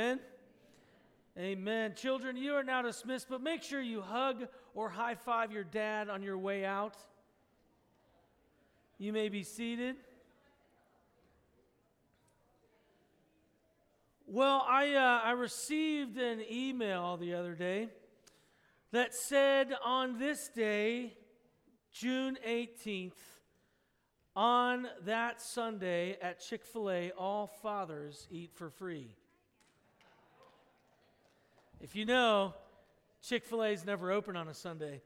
Amen. Amen. Children, you are now dismissed, but make sure you hug or high five your dad on your way out. You may be seated. Well, I, uh, I received an email the other day that said on this day, June 18th, on that Sunday at Chick fil A, all fathers eat for free. If you know, Chick fil A is never open on a Sunday.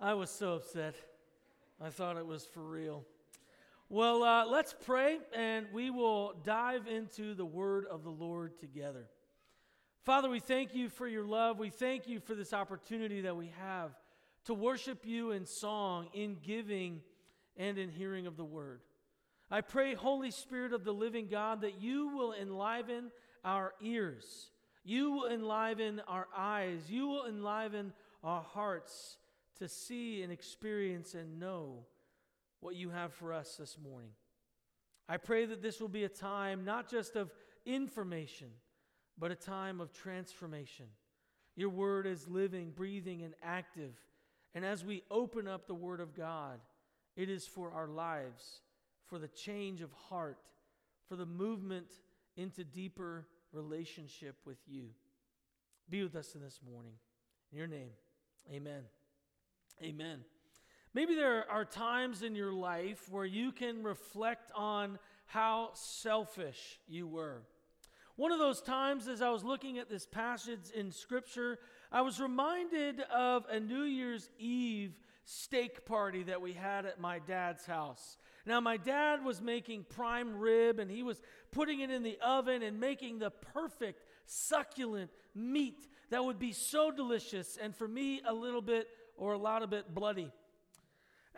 I was so upset. I thought it was for real. Well, uh, let's pray and we will dive into the word of the Lord together. Father, we thank you for your love. We thank you for this opportunity that we have to worship you in song, in giving, and in hearing of the word. I pray, Holy Spirit of the living God, that you will enliven our ears. You will enliven our eyes. You will enliven our hearts to see and experience and know what you have for us this morning. I pray that this will be a time not just of information, but a time of transformation. Your word is living, breathing, and active. And as we open up the word of God, it is for our lives, for the change of heart, for the movement into deeper relationship with you. Be with us in this morning. In your name, amen. Amen. Maybe there are times in your life where you can reflect on how selfish you were. One of those times, as I was looking at this passage in Scripture, I was reminded of a New Year's Eve steak party that we had at my dad's house. Now, my dad was making prime rib and he was putting it in the oven and making the perfect, succulent meat that would be so delicious and for me, a little bit or a lot of bit bloody.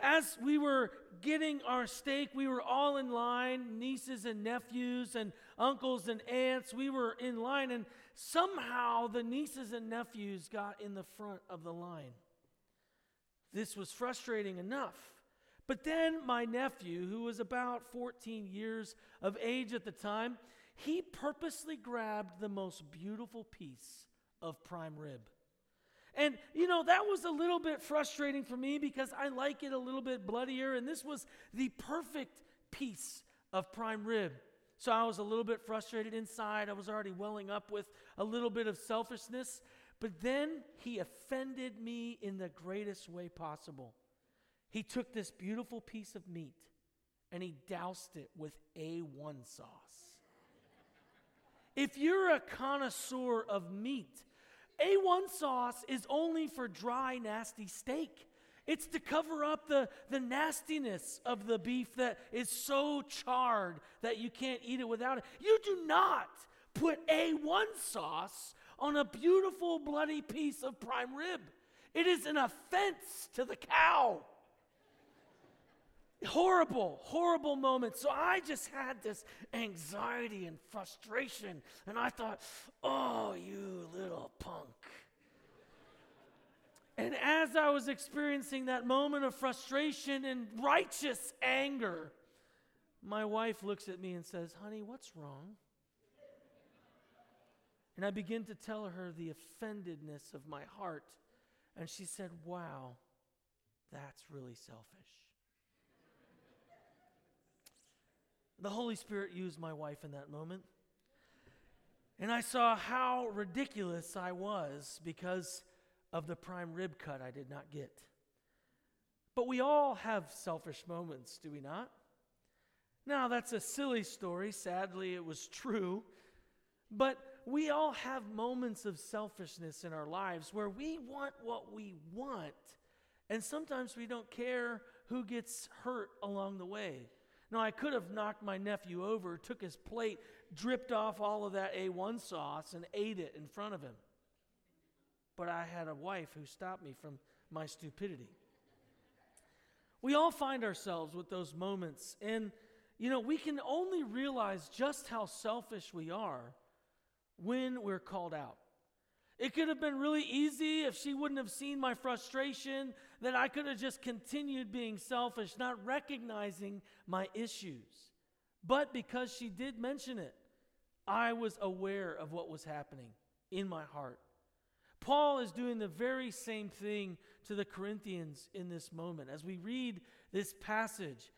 As we were getting our steak, we were all in line nieces and nephews and uncles and aunts. We were in line, and somehow the nieces and nephews got in the front of the line. This was frustrating enough. But then my nephew, who was about 14 years of age at the time, he purposely grabbed the most beautiful piece of prime rib. And, you know, that was a little bit frustrating for me because I like it a little bit bloodier, and this was the perfect piece of prime rib. So I was a little bit frustrated inside. I was already welling up with a little bit of selfishness. But then he offended me in the greatest way possible. He took this beautiful piece of meat and he doused it with A1 sauce. If you're a connoisseur of meat, A1 sauce is only for dry, nasty steak. It's to cover up the, the nastiness of the beef that is so charred that you can't eat it without it. You do not put A1 sauce on a beautiful, bloody piece of prime rib. It is an offense to the cow. Horrible, horrible moment. So I just had this anxiety and frustration, and I thought, oh, you little punk. And as I was experiencing that moment of frustration and righteous anger, my wife looks at me and says, Honey, what's wrong? And I begin to tell her the offendedness of my heart. And she said, Wow, that's really selfish. The Holy Spirit used my wife in that moment. And I saw how ridiculous I was because of the prime rib cut I did not get. But we all have selfish moments, do we not? Now, that's a silly story. Sadly, it was true. But we all have moments of selfishness in our lives where we want what we want, and sometimes we don't care who gets hurt along the way. Now, I could have knocked my nephew over, took his plate, dripped off all of that A1 sauce, and ate it in front of him. But I had a wife who stopped me from my stupidity. We all find ourselves with those moments, and you know, we can only realize just how selfish we are when we're called out. It could have been really easy if she wouldn't have seen my frustration, that I could have just continued being selfish, not recognizing my issues. But because she did mention it, I was aware of what was happening in my heart. Paul is doing the very same thing to the Corinthians in this moment. As we read this passage,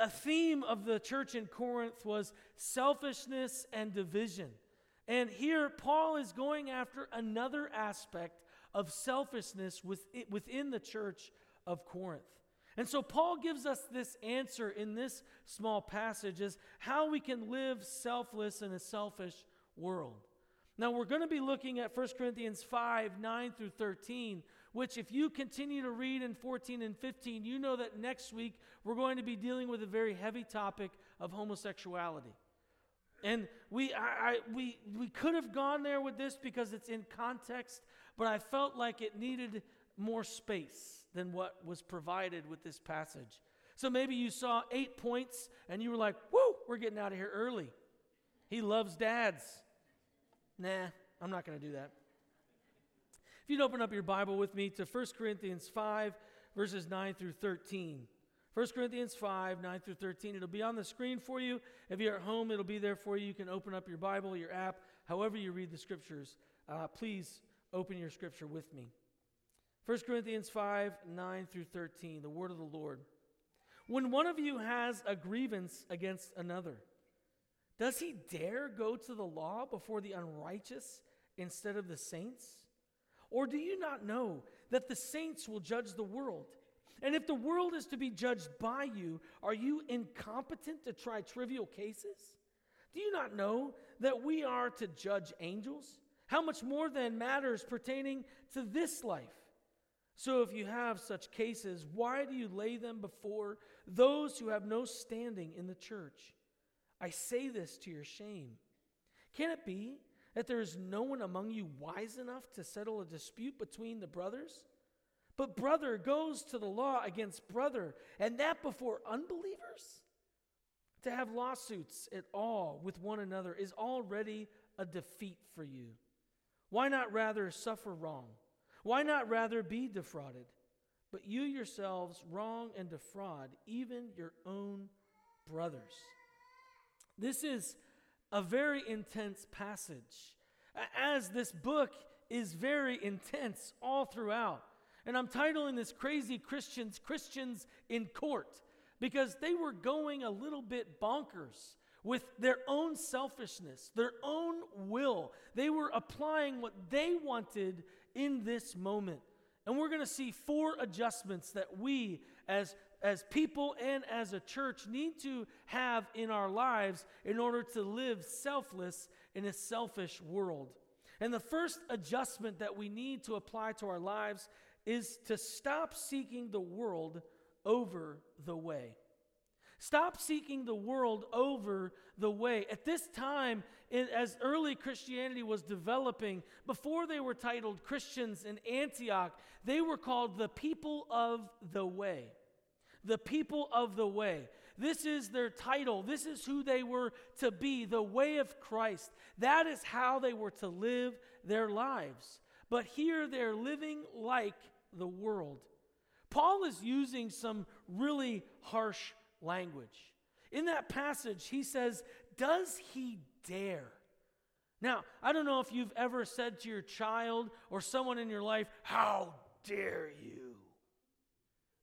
a theme of the church in Corinth was selfishness and division. And here, Paul is going after another aspect of selfishness within the church of Corinth. And so, Paul gives us this answer in this small passage is how we can live selfless in a selfish world. Now, we're going to be looking at 1 Corinthians 5 9 through 13, which, if you continue to read in 14 and 15, you know that next week we're going to be dealing with a very heavy topic of homosexuality. And we, I, I, we, we could have gone there with this because it's in context, but I felt like it needed more space than what was provided with this passage. So maybe you saw eight points and you were like, whoo, we're getting out of here early. He loves dads. Nah, I'm not going to do that. If you'd open up your Bible with me to 1 Corinthians 5, verses 9 through 13. 1 Corinthians 5, 9 through 13. It'll be on the screen for you. If you're at home, it'll be there for you. You can open up your Bible, your app, however you read the scriptures. Uh, please open your scripture with me. 1 Corinthians 5 9 through 13, the word of the Lord. When one of you has a grievance against another, does he dare go to the law before the unrighteous instead of the saints? Or do you not know that the saints will judge the world? And if the world is to be judged by you, are you incompetent to try trivial cases? Do you not know that we are to judge angels? How much more then matters pertaining to this life? So, if you have such cases, why do you lay them before those who have no standing in the church? I say this to your shame. Can it be that there is no one among you wise enough to settle a dispute between the brothers? But brother goes to the law against brother, and that before unbelievers? To have lawsuits at all with one another is already a defeat for you. Why not rather suffer wrong? Why not rather be defrauded? But you yourselves wrong and defraud even your own brothers. This is a very intense passage, as this book is very intense all throughout. And I'm titling this Crazy Christians, Christians in Court, because they were going a little bit bonkers with their own selfishness, their own will. They were applying what they wanted in this moment. And we're going to see four adjustments that we, as, as people and as a church, need to have in our lives in order to live selfless in a selfish world. And the first adjustment that we need to apply to our lives is to stop seeking the world over the way. Stop seeking the world over the way. At this time, in, as early Christianity was developing, before they were titled Christians in Antioch, they were called the people of the way. The people of the way. This is their title. This is who they were to be, the way of Christ. That is how they were to live their lives. But here they're living like the world. Paul is using some really harsh language. In that passage, he says, Does he dare? Now, I don't know if you've ever said to your child or someone in your life, How dare you?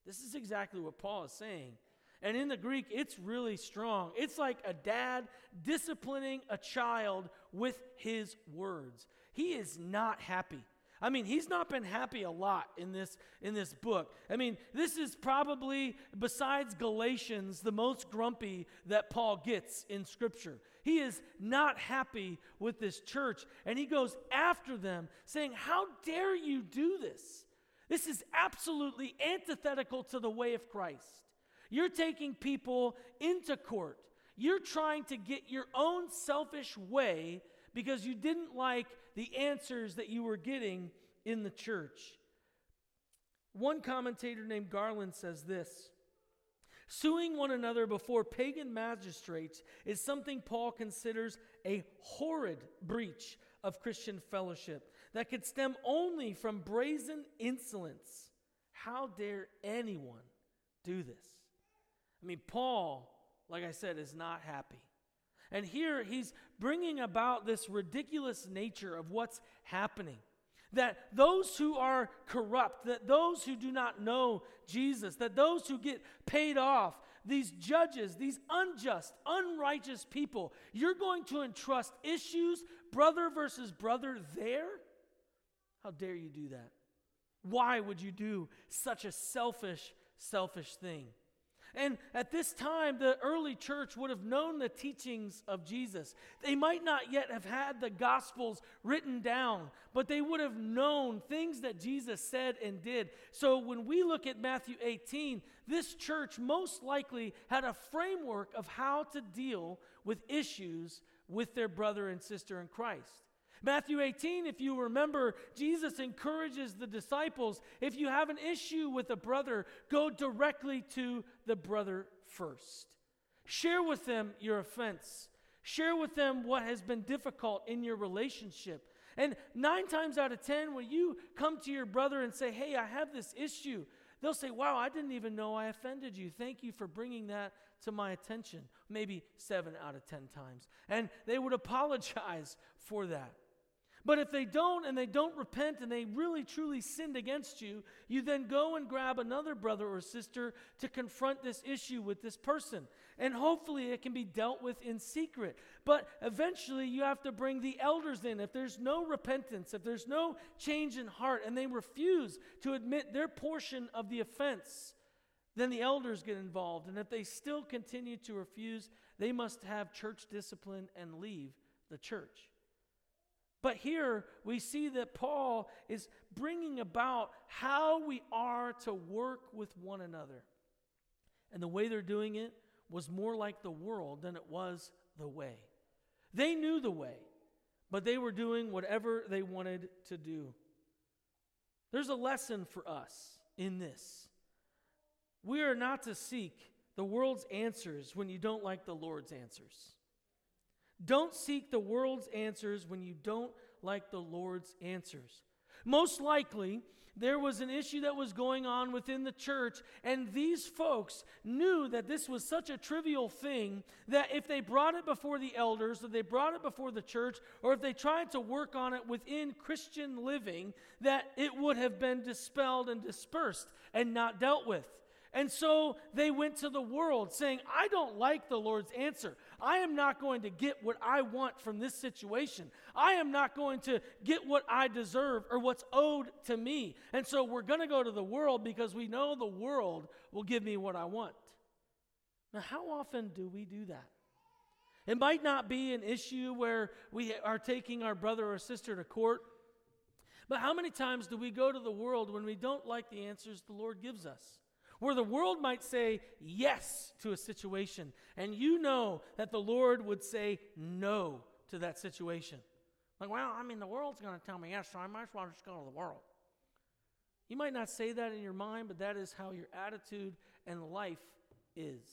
This is exactly what Paul is saying. And in the Greek, it's really strong. It's like a dad disciplining a child with his words. He is not happy. I mean, he's not been happy a lot in this in this book. I mean, this is probably besides Galatians the most grumpy that Paul gets in scripture. He is not happy with this church and he goes after them saying, "How dare you do this? This is absolutely antithetical to the way of Christ. You're taking people into court. You're trying to get your own selfish way because you didn't like the answers that you were getting in the church. One commentator named Garland says this Suing one another before pagan magistrates is something Paul considers a horrid breach of Christian fellowship that could stem only from brazen insolence. How dare anyone do this? I mean, Paul, like I said, is not happy. And here he's bringing about this ridiculous nature of what's happening. That those who are corrupt, that those who do not know Jesus, that those who get paid off, these judges, these unjust, unrighteous people, you're going to entrust issues, brother versus brother, there? How dare you do that? Why would you do such a selfish, selfish thing? And at this time, the early church would have known the teachings of Jesus. They might not yet have had the Gospels written down, but they would have known things that Jesus said and did. So when we look at Matthew 18, this church most likely had a framework of how to deal with issues with their brother and sister in Christ. Matthew 18, if you remember, Jesus encourages the disciples if you have an issue with a brother, go directly to the brother first. Share with them your offense, share with them what has been difficult in your relationship. And nine times out of ten, when you come to your brother and say, Hey, I have this issue, they'll say, Wow, I didn't even know I offended you. Thank you for bringing that to my attention. Maybe seven out of ten times. And they would apologize for that. But if they don't and they don't repent and they really truly sinned against you, you then go and grab another brother or sister to confront this issue with this person. And hopefully it can be dealt with in secret. But eventually you have to bring the elders in. If there's no repentance, if there's no change in heart, and they refuse to admit their portion of the offense, then the elders get involved. And if they still continue to refuse, they must have church discipline and leave the church. But here we see that Paul is bringing about how we are to work with one another. And the way they're doing it was more like the world than it was the way. They knew the way, but they were doing whatever they wanted to do. There's a lesson for us in this. We are not to seek the world's answers when you don't like the Lord's answers. Don't seek the world's answers when you don't like the Lord's answers. Most likely, there was an issue that was going on within the church, and these folks knew that this was such a trivial thing that if they brought it before the elders, or they brought it before the church, or if they tried to work on it within Christian living, that it would have been dispelled and dispersed and not dealt with. And so they went to the world saying, I don't like the Lord's answer. I am not going to get what I want from this situation. I am not going to get what I deserve or what's owed to me. And so we're going to go to the world because we know the world will give me what I want. Now, how often do we do that? It might not be an issue where we are taking our brother or sister to court, but how many times do we go to the world when we don't like the answers the Lord gives us? Where the world might say yes to a situation, and you know that the Lord would say no to that situation. Like, well, I mean, the world's going to tell me yes, so I might as well just go to the world. You might not say that in your mind, but that is how your attitude and life is.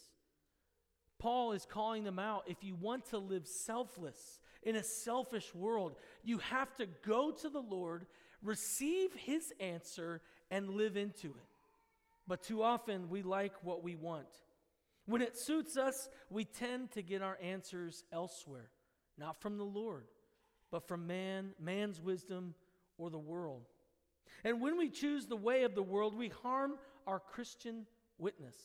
Paul is calling them out. If you want to live selfless in a selfish world, you have to go to the Lord, receive his answer, and live into it. But too often we like what we want. When it suits us, we tend to get our answers elsewhere, not from the Lord, but from man, man's wisdom, or the world. And when we choose the way of the world, we harm our Christian witness.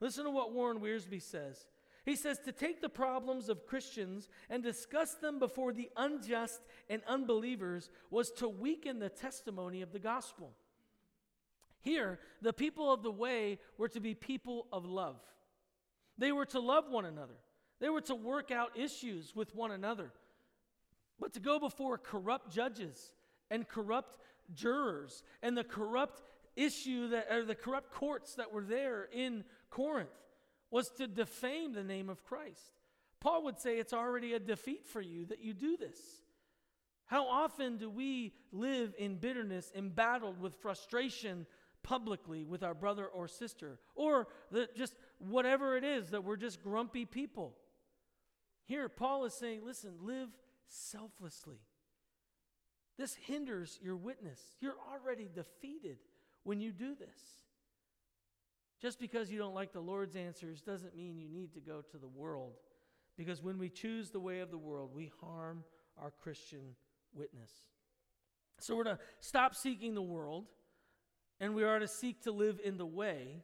Listen to what Warren Wiersbe says. He says to take the problems of Christians and discuss them before the unjust and unbelievers was to weaken the testimony of the gospel. Here, the people of the way were to be people of love. They were to love one another. They were to work out issues with one another. But to go before corrupt judges and corrupt jurors and the corrupt issue that or the corrupt courts that were there in Corinth was to defame the name of Christ. Paul would say it's already a defeat for you that you do this. How often do we live in bitterness, embattled with frustration, publicly with our brother or sister, or that just whatever it is that we're just grumpy people. Here, Paul is saying, listen, live selflessly. This hinders your witness. You're already defeated when you do this. Just because you don't like the Lord's answers doesn't mean you need to go to the world. Because when we choose the way of the world, we harm our Christian witness. So we're to stop seeking the world, and we are to seek to live in the way.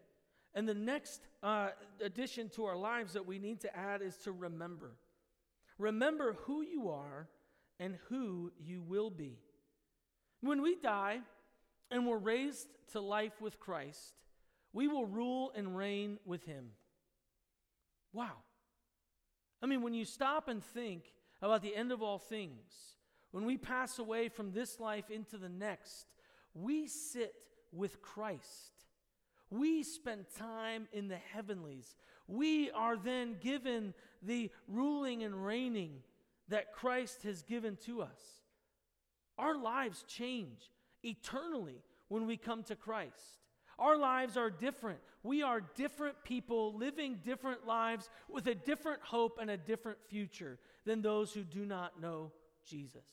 And the next uh, addition to our lives that we need to add is to remember. Remember who you are and who you will be. When we die and we're raised to life with Christ, we will rule and reign with him. Wow. I mean, when you stop and think about the end of all things, when we pass away from this life into the next, we sit with Christ. We spend time in the heavenlies. We are then given the ruling and reigning that Christ has given to us. Our lives change eternally when we come to Christ. Our lives are different. We are different people living different lives with a different hope and a different future than those who do not know Jesus.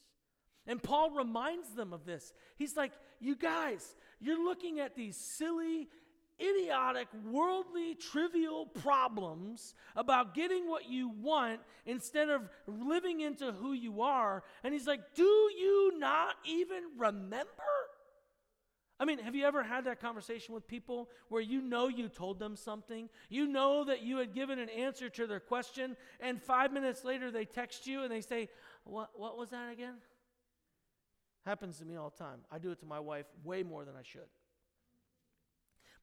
And Paul reminds them of this. He's like, You guys, you're looking at these silly, idiotic, worldly, trivial problems about getting what you want instead of living into who you are. And he's like, Do you not even remember? I mean, have you ever had that conversation with people where you know you told them something? You know that you had given an answer to their question, and five minutes later they text you and they say, What, what was that again? Happens to me all the time. I do it to my wife way more than I should.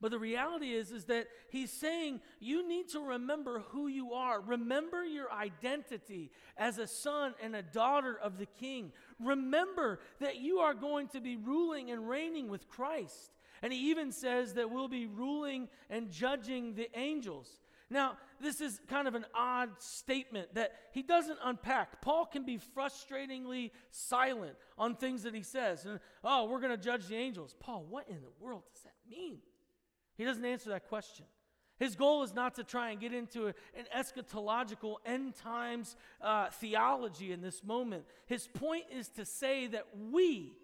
But the reality is is that he's saying you need to remember who you are. Remember your identity as a son and a daughter of the king. Remember that you are going to be ruling and reigning with Christ. And he even says that we'll be ruling and judging the angels. Now, this is kind of an odd statement that he doesn't unpack. Paul can be frustratingly silent on things that he says. And, oh, we're going to judge the angels. Paul, what in the world does that mean? He doesn't answer that question. His goal is not to try and get into an eschatological end times uh, theology in this moment. His point is to say that we,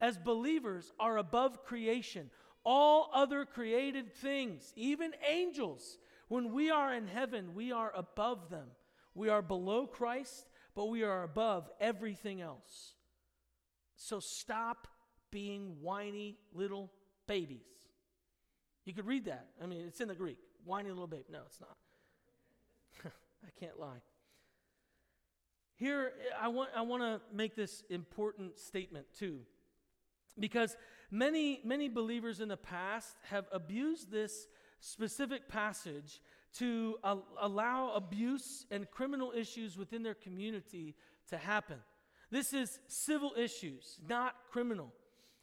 as believers, are above creation. All other created things, even angels, when we are in heaven, we are above them. We are below Christ, but we are above everything else. So stop being whiny little babies. You could read that. I mean, it's in the Greek. Whiny little babe. No, it's not. I can't lie. Here, I want, I want to make this important statement too. Because many, many believers in the past have abused this specific passage to allow abuse and criminal issues within their community to happen. This is civil issues, not criminal.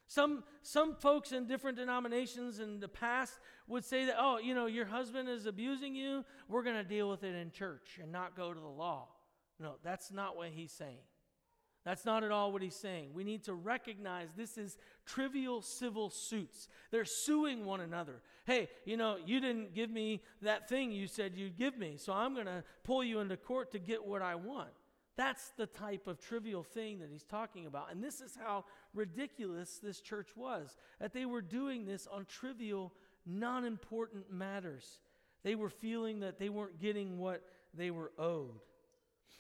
Some, some folks in different denominations in the past would say that, oh, you know, your husband is abusing you. We're going to deal with it in church and not go to the law. No, that's not what he's saying. That's not at all what he's saying. We need to recognize this is trivial civil suits. They're suing one another. Hey, you know, you didn't give me that thing you said you'd give me, so I'm going to pull you into court to get what I want. That's the type of trivial thing that he's talking about. And this is how ridiculous this church was that they were doing this on trivial, non important matters. They were feeling that they weren't getting what they were owed.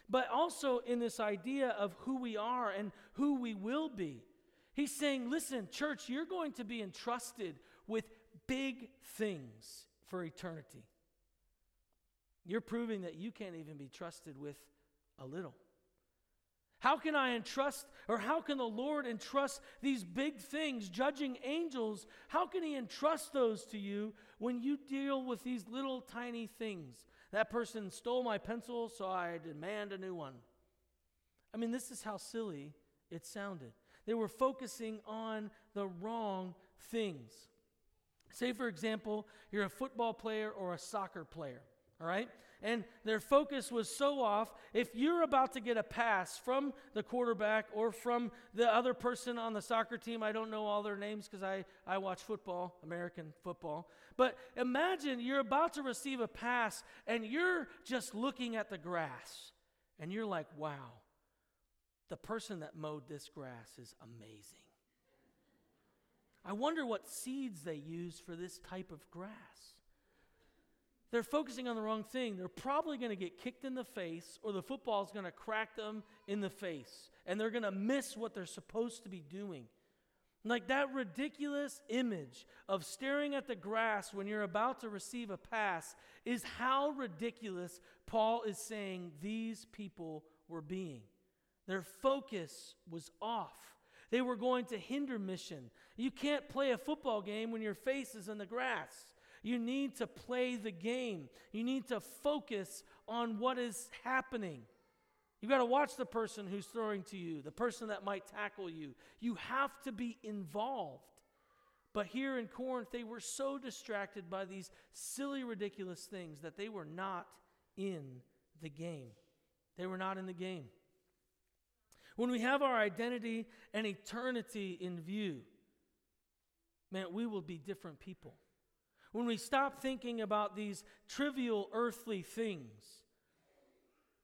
But also in this idea of who we are and who we will be. He's saying, listen, church, you're going to be entrusted with big things for eternity. You're proving that you can't even be trusted with a little. How can I entrust, or how can the Lord entrust these big things, judging angels? How can He entrust those to you when you deal with these little tiny things? That person stole my pencil, so I demand a new one. I mean, this is how silly it sounded. They were focusing on the wrong things. Say, for example, you're a football player or a soccer player, all right? And their focus was so off. If you're about to get a pass from the quarterback or from the other person on the soccer team, I don't know all their names because I, I watch football, American football. But imagine you're about to receive a pass and you're just looking at the grass and you're like, wow, the person that mowed this grass is amazing. I wonder what seeds they use for this type of grass. They're focusing on the wrong thing. They're probably going to get kicked in the face, or the football is going to crack them in the face, and they're going to miss what they're supposed to be doing. Like that ridiculous image of staring at the grass when you're about to receive a pass is how ridiculous Paul is saying these people were being. Their focus was off. They were going to hinder mission. You can't play a football game when your face is in the grass. You need to play the game. You need to focus on what is happening. You've got to watch the person who's throwing to you, the person that might tackle you. You have to be involved. But here in Corinth, they were so distracted by these silly, ridiculous things that they were not in the game. They were not in the game. When we have our identity and eternity in view, man, we will be different people when we stop thinking about these trivial earthly things,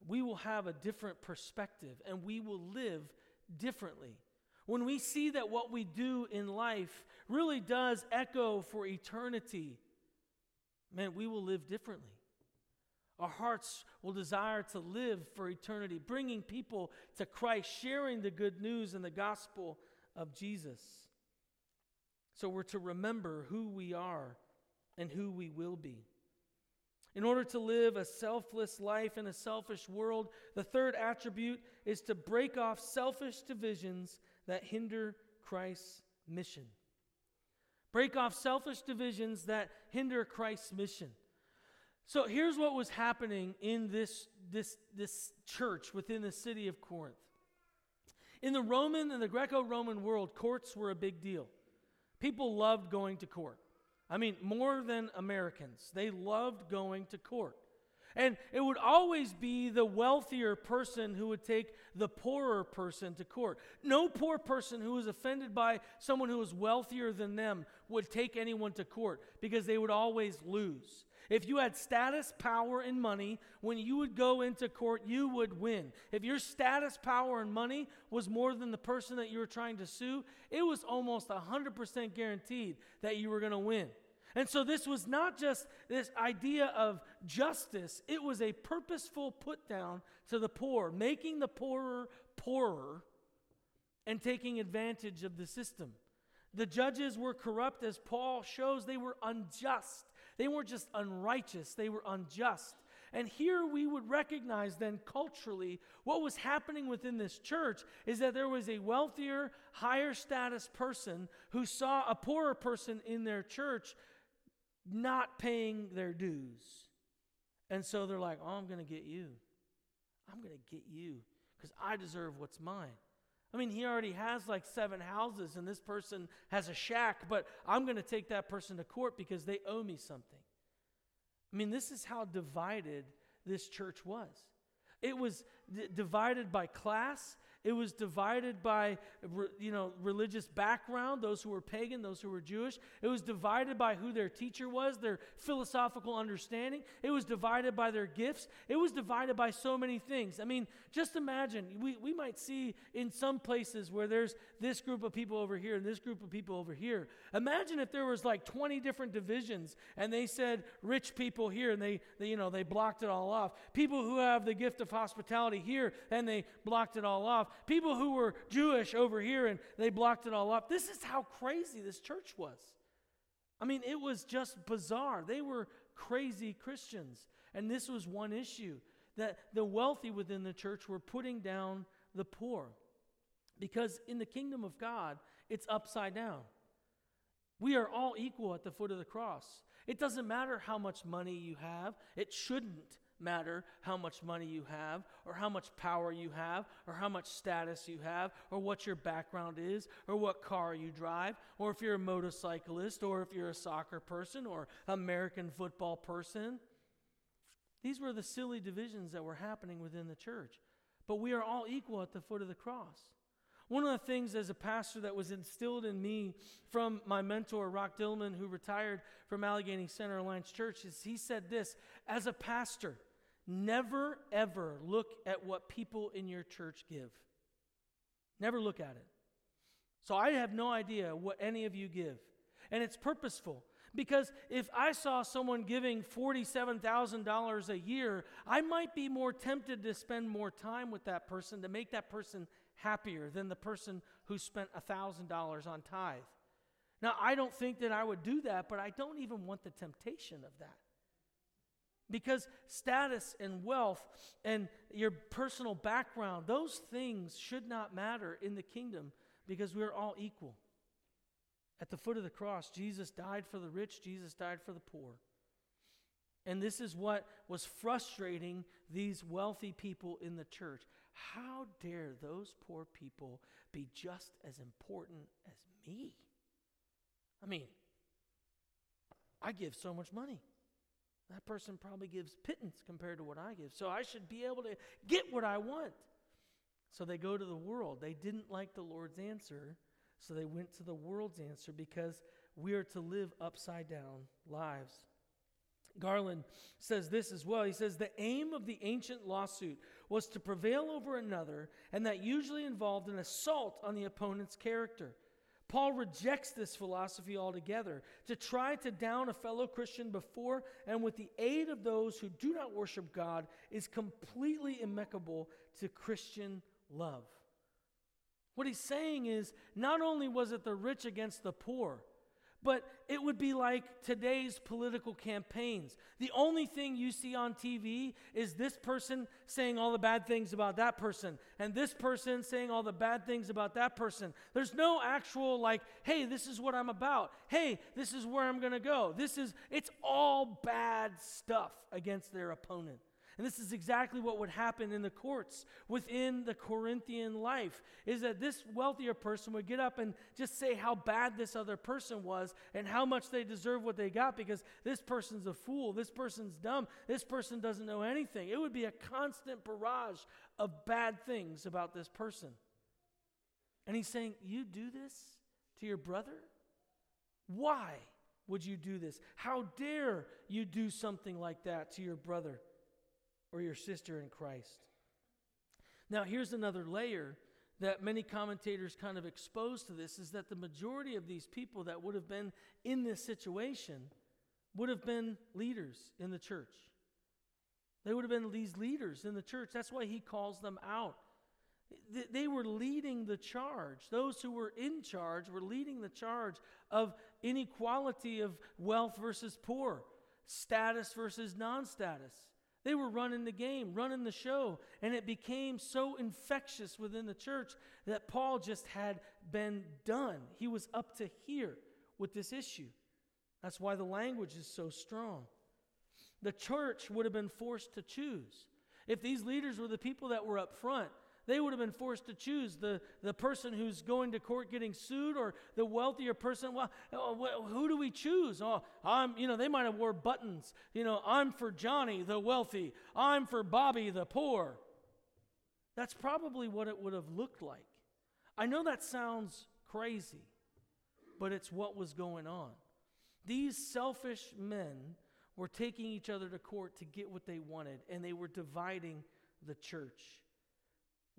we will have a different perspective and we will live differently. When we see that what we do in life really does echo for eternity, man, we will live differently. Our hearts will desire to live for eternity, bringing people to Christ, sharing the good news and the gospel of Jesus. So we're to remember who we are and who we will be. In order to live a selfless life in a selfish world, the third attribute is to break off selfish divisions that hinder Christ's mission. Break off selfish divisions that hinder Christ's mission. So here's what was happening in this, this, this church within the city of Corinth. In the Roman and the Greco Roman world, courts were a big deal. People loved going to court. I mean, more than Americans. They loved going to court. And it would always be the wealthier person who would take the poorer person to court. No poor person who was offended by someone who was wealthier than them would take anyone to court because they would always lose. If you had status, power, and money, when you would go into court, you would win. If your status, power, and money was more than the person that you were trying to sue, it was almost 100% guaranteed that you were going to win. And so this was not just this idea of justice, it was a purposeful put down to the poor, making the poorer poorer and taking advantage of the system. The judges were corrupt, as Paul shows, they were unjust. They weren't just unrighteous, they were unjust. And here we would recognize then culturally what was happening within this church is that there was a wealthier, higher status person who saw a poorer person in their church not paying their dues. And so they're like, oh, I'm going to get you. I'm going to get you because I deserve what's mine. I mean, he already has like seven houses, and this person has a shack, but I'm going to take that person to court because they owe me something. I mean, this is how divided this church was. It was d- divided by class, it was divided by, you know, religious background, those who were pagan, those who were Jewish. It was divided by who their teacher was, their philosophical understanding. It was divided by their gifts. It was divided by so many things. I mean, just imagine, we, we might see in some places where there's this group of people over here and this group of people over here. Imagine if there was like 20 different divisions and they said rich people here and they, they you know, they blocked it all off. People who have the gift of hospitality here and they blocked it all off people who were Jewish over here and they blocked it all up. This is how crazy this church was. I mean, it was just bizarre. They were crazy Christians. And this was one issue that the wealthy within the church were putting down the poor. Because in the kingdom of God, it's upside down. We are all equal at the foot of the cross. It doesn't matter how much money you have, it shouldn't matter how much money you have, or how much power you have, or how much status you have, or what your background is, or what car you drive, or if you're a motorcyclist, or if you're a soccer person, or American football person. These were the silly divisions that were happening within the church. But we are all equal at the foot of the cross. One of the things as a pastor that was instilled in me from my mentor, Rock Dillaman, who retired from Allegheny Center Alliance Church, is he said this As a pastor, Never, ever look at what people in your church give. Never look at it. So I have no idea what any of you give. And it's purposeful Because if I saw someone giving $47,000 a year, I might be more tempted to spend more time with that person to make that person happier than the person who spent $1,000 on tithe. Now, I don't think that I would do that, but I don't even want the temptation of that. Because status and wealth and your personal background, those things should not matter in the kingdom because we're all equal. At the foot of the cross, Jesus died for the rich, Jesus died for the poor. And this is what was frustrating these wealthy people in the church. How dare those poor people be just as important as me? I mean, I give so much money. That person probably gives pittance compared to what I give. So I should be able to get what I want. So they go to the world. They didn't like the Lord's answer. So they went to the world's answer because we are to live upside down lives. Garland says this as well. He says, The aim of the ancient lawsuit was to prevail over another, and that usually involved an assault on the opponent's character. Paul rejects this philosophy altogether. To try to down a fellow Christian before and with the aid of those who do not worship God is completely impeccable to Christian love. What he's saying is not only was it the rich against the poor, but it would be like today's political campaigns. The only thing you see on TV is this person saying all the bad things about that person, and this person saying all the bad things about that person. There's no actual, like, hey, this is what I'm about. Hey, this is where I'm going to go. This is, it's all bad stuff against their opponent. And this is exactly what would happen in the courts within the Corinthian life is that this wealthier person would get up and just say how bad this other person was and how much they deserve what they got because this person's a fool, this person's dumb, this person doesn't know anything. It would be a constant barrage of bad things about this person. And he's saying, "You do this to your brother? Why would you do this? How dare you do something like that to your brother?" Or your sister in Christ. Now, here's another layer that many commentators kind of expose to this is that the majority of these people that would have been in this situation would have been leaders in the church. They would have been these leaders in the church. That's why he calls them out. They were leading the charge. Those who were in charge were leading the charge of inequality of wealth versus poor, status versus non status. They were running the game, running the show, and it became so infectious within the church that Paul just had been done. He was up to here with this issue. That's why the language is so strong. The church would have been forced to choose. If these leaders were the people that were up front, they would have been forced to choose the, the person who's going to court getting sued or the wealthier person. Well, uh, who do we choose? Oh, I'm, you know, they might have wore buttons. You know, I'm for Johnny, the wealthy. I'm for Bobby, the poor. That's probably what it would have looked like. I know that sounds crazy, but it's what was going on. These selfish men were taking each other to court to get what they wanted, and they were dividing the church.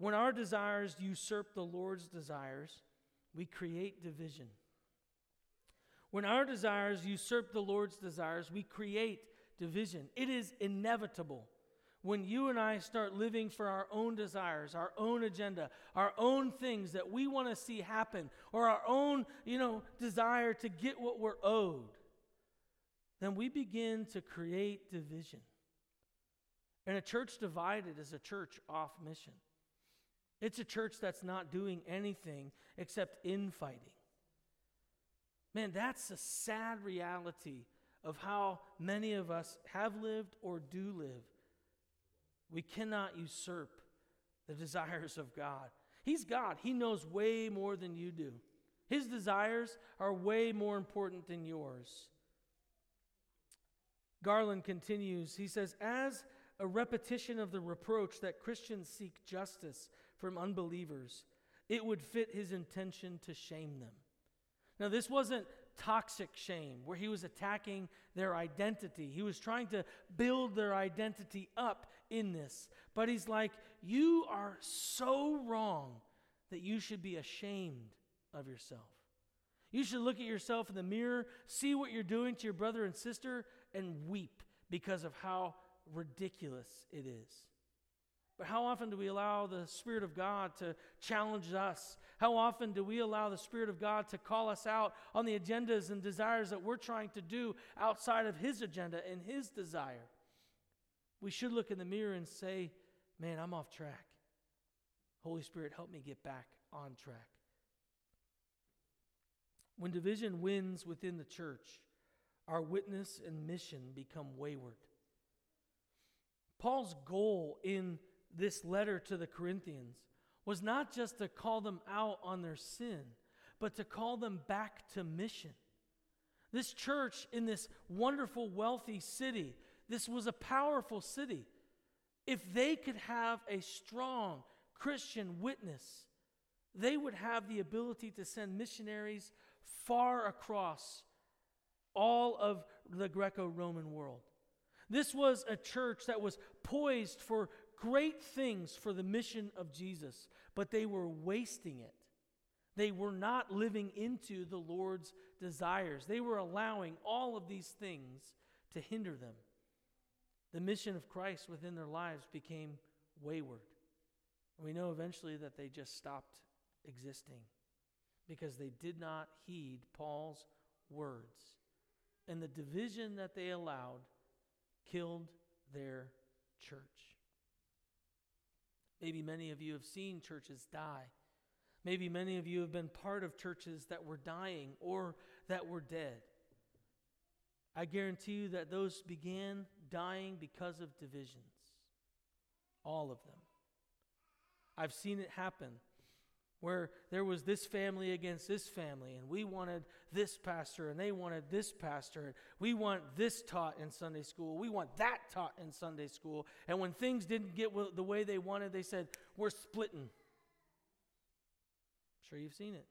When our desires usurp the Lord's desires, we create division. When our desires usurp the Lord's desires, we create division. It is inevitable. When you and I start living for our own desires, our own agenda, our own things that we want to see happen, or our own, you know, desire to get what we're owed, then we begin to create division. And a church divided is a church off mission. It's a church that's not doing anything except infighting. Man, that's a sad reality of how many of us have lived or do live. We cannot usurp the desires of God. He's God, He knows way more than you do. His desires are way more important than yours. Garland continues, he says, as a repetition of the reproach that Christians seek justice from unbelievers, it would fit his intention to shame them. Now, this wasn't toxic shame where he was attacking their identity. He was trying to build their identity up in this. But he's like, You are so wrong that you should be ashamed of yourself. You should look at yourself in the mirror, see what you're doing to your brother and sister, and weep because of how ridiculous it is. But how often do we allow the Spirit of God to challenge us? How often do we allow the Spirit of God to call us out on the agendas and desires that we're trying to do outside of His agenda and His desire? We should look in the mirror and say, Man, I'm off track. Holy Spirit, help me get back on track. When division wins within the church, our witness and mission become wayward. Paul's goal in this letter to the Corinthians was not just to call them out on their sin, but to call them back to mission. This church in this wonderful, wealthy city, this was a powerful city. If they could have a strong Christian witness, they would have the ability to send missionaries far across all of the Greco Roman world. This was a church that was poised for great things for the mission of Jesus, but they were wasting it. They were not living into the Lord's desires. They were allowing all of these things to hinder them. The mission of Christ within their lives became wayward. We know eventually that they just stopped existing because they did not heed Paul's words. And the division that they allowed killed their church. Maybe many of you have seen churches die. Maybe many of you have been part of churches that were dying or that were dead. I guarantee you that those began dying because of divisions. All of them. I've seen it happen where there was this family against this family, and we wanted this pastor, and they wanted this pastor, and we want this taught in Sunday school, we want that taught in Sunday school. And when things didn't get the way they wanted, they said, We're splitting. I'm sure you've seen it.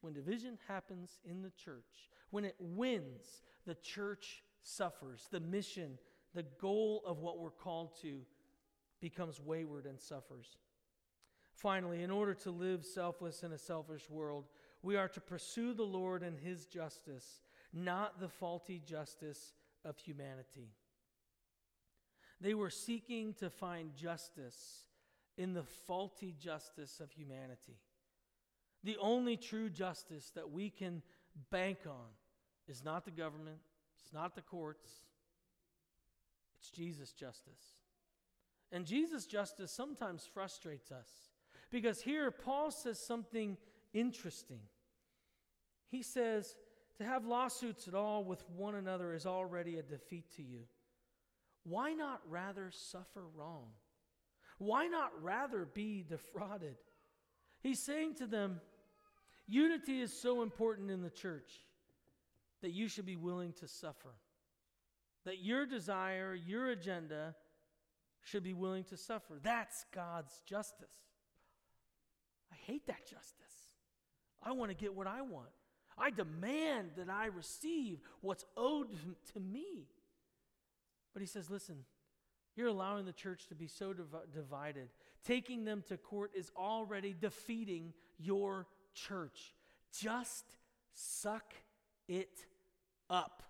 When division happens in the church, when it wins, the church suffers. The mission, the goal of what we're called to, becomes wayward and suffers. Finally, in order to live selfless in a selfish world, we are to pursue the Lord and His justice, not the faulty justice of humanity. They were seeking to find justice in the faulty justice of humanity. The only true justice that we can bank on is not the government, it's not the courts, it's Jesus' justice. And Jesus' justice sometimes frustrates us. Because here, Paul says something interesting. He says, to have lawsuits at all with one another is already a defeat to you. Why not rather suffer wrong? Why not rather be defrauded? He's saying to them, unity is so important in the church that you should be willing to suffer. That your desire, your agenda, should be willing to suffer. That's God's justice. I hate that justice. I want to get what I want. I demand that I receive what's owed to me. But he says, listen, you're allowing the church to be so div- divided. Taking them to court is already defeating your church. Just suck it up.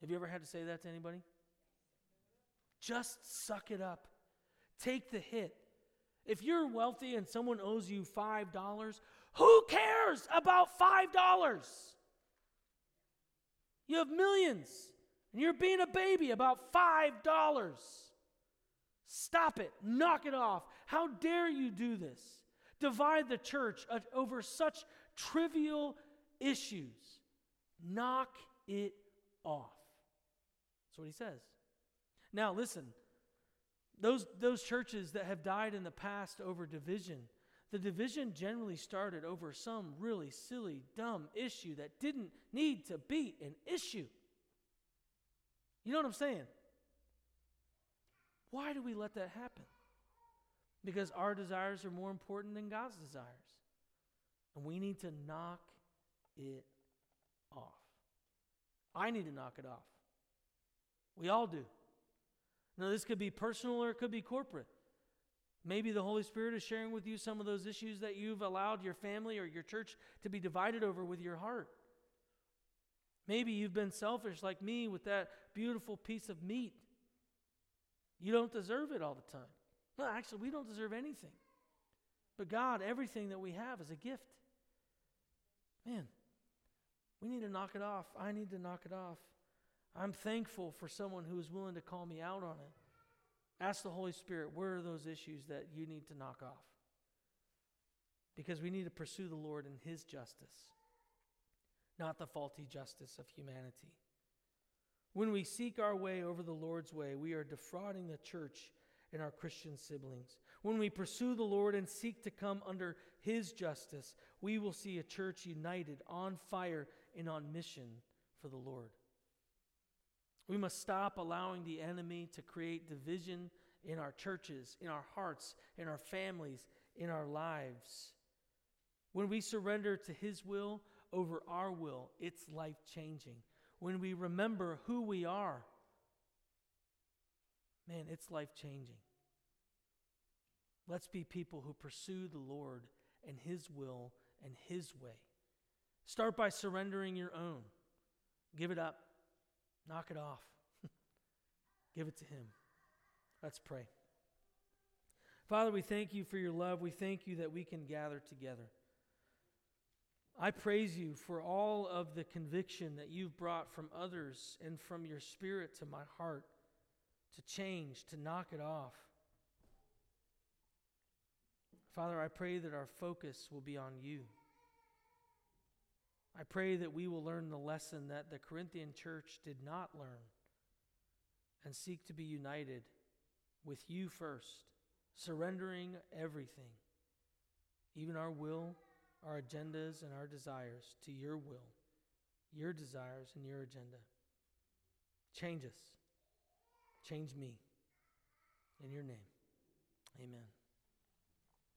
Have you ever had to say that to anybody? Just suck it up. Take the hit. If you're wealthy and someone owes you $5, who cares about $5? You have millions and you're being a baby about $5. Stop it. Knock it off. How dare you do this? Divide the church over such trivial issues. Knock it off. That's what he says. Now, listen, those, those churches that have died in the past over division, the division generally started over some really silly, dumb issue that didn't need to be an issue. You know what I'm saying? Why do we let that happen? Because our desires are more important than God's desires. And we need to knock it off. I need to knock it off. We all do. Now, this could be personal or it could be corporate. Maybe the Holy Spirit is sharing with you some of those issues that you've allowed your family or your church to be divided over with your heart. Maybe you've been selfish like me with that beautiful piece of meat. You don't deserve it all the time. No, actually, we don't deserve anything. But God, everything that we have is a gift. Man, we need to knock it off. I need to knock it off. I'm thankful for someone who is willing to call me out on it. Ask the Holy Spirit, where are those issues that you need to knock off? Because we need to pursue the Lord in His justice, not the faulty justice of humanity. When we seek our way over the Lord's way, we are defrauding the church and our Christian siblings. When we pursue the Lord and seek to come under His justice, we will see a church united, on fire, and on mission for the Lord. We must stop allowing the enemy to create division in our churches, in our hearts, in our families, in our lives. When we surrender to His will over our will, it's life changing. When we remember who we are, man, it's life changing. Let's be people who pursue the Lord and His will and His way. Start by surrendering your own. Give it up. Knock it off. Give it to Him. Let's pray. Father, we thank you for your love. We thank you that we can gather together. I praise you for all of the conviction that you've brought from others and from your spirit to my heart to change, to knock it off. Father, I pray that our focus will be on you. I pray that we will learn the lesson that the Corinthian church did not learn and seek to be united with you first, surrendering everything, even our will, our agendas, and our desires to your will, your desires, and your agenda. Change us. Change me. In your name, amen.